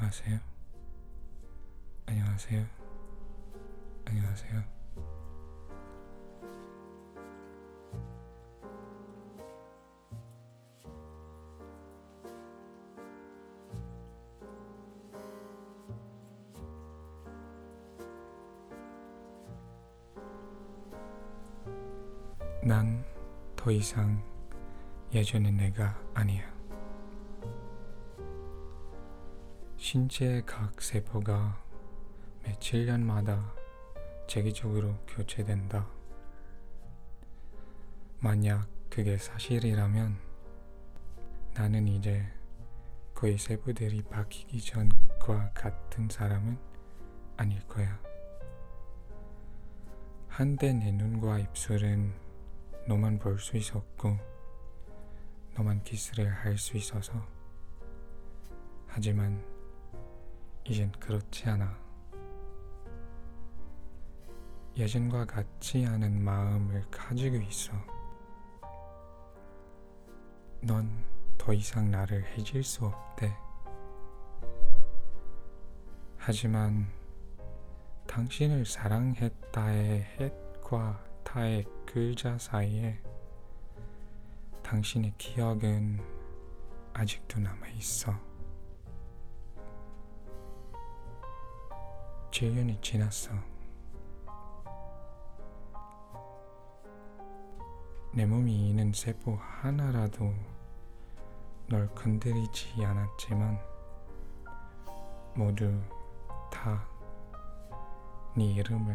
안녕하세요. 안녕하세요. 안녕하세요. 난 더 이상 예전의 내가 아니야. 신체의 각 세포가 매 7년마다 재기적으로 교체된다. 만약 그게 사실이라면 나는 이제 거의 세포들이 바뀌기 전과 같은 사람은 아닐 거야. 한때 내 눈과 입술은 너만 볼 수 있었고 너만 키스를 할 수 있어서 하지만 이젠 그렇지 않아. 예전과 같지 않은 마음을 가지고 있어. 넌 더 이상 나를 해질 수 없대. 하지만 당신을 사랑했다의 햇과 타의 글자 사이에 당신의 기억은 아직도 남아 있어. 7년이 지났어. 내 몸이 있는 세포 하나라도 널 건드리지 않았지만 모두 다 네 이름을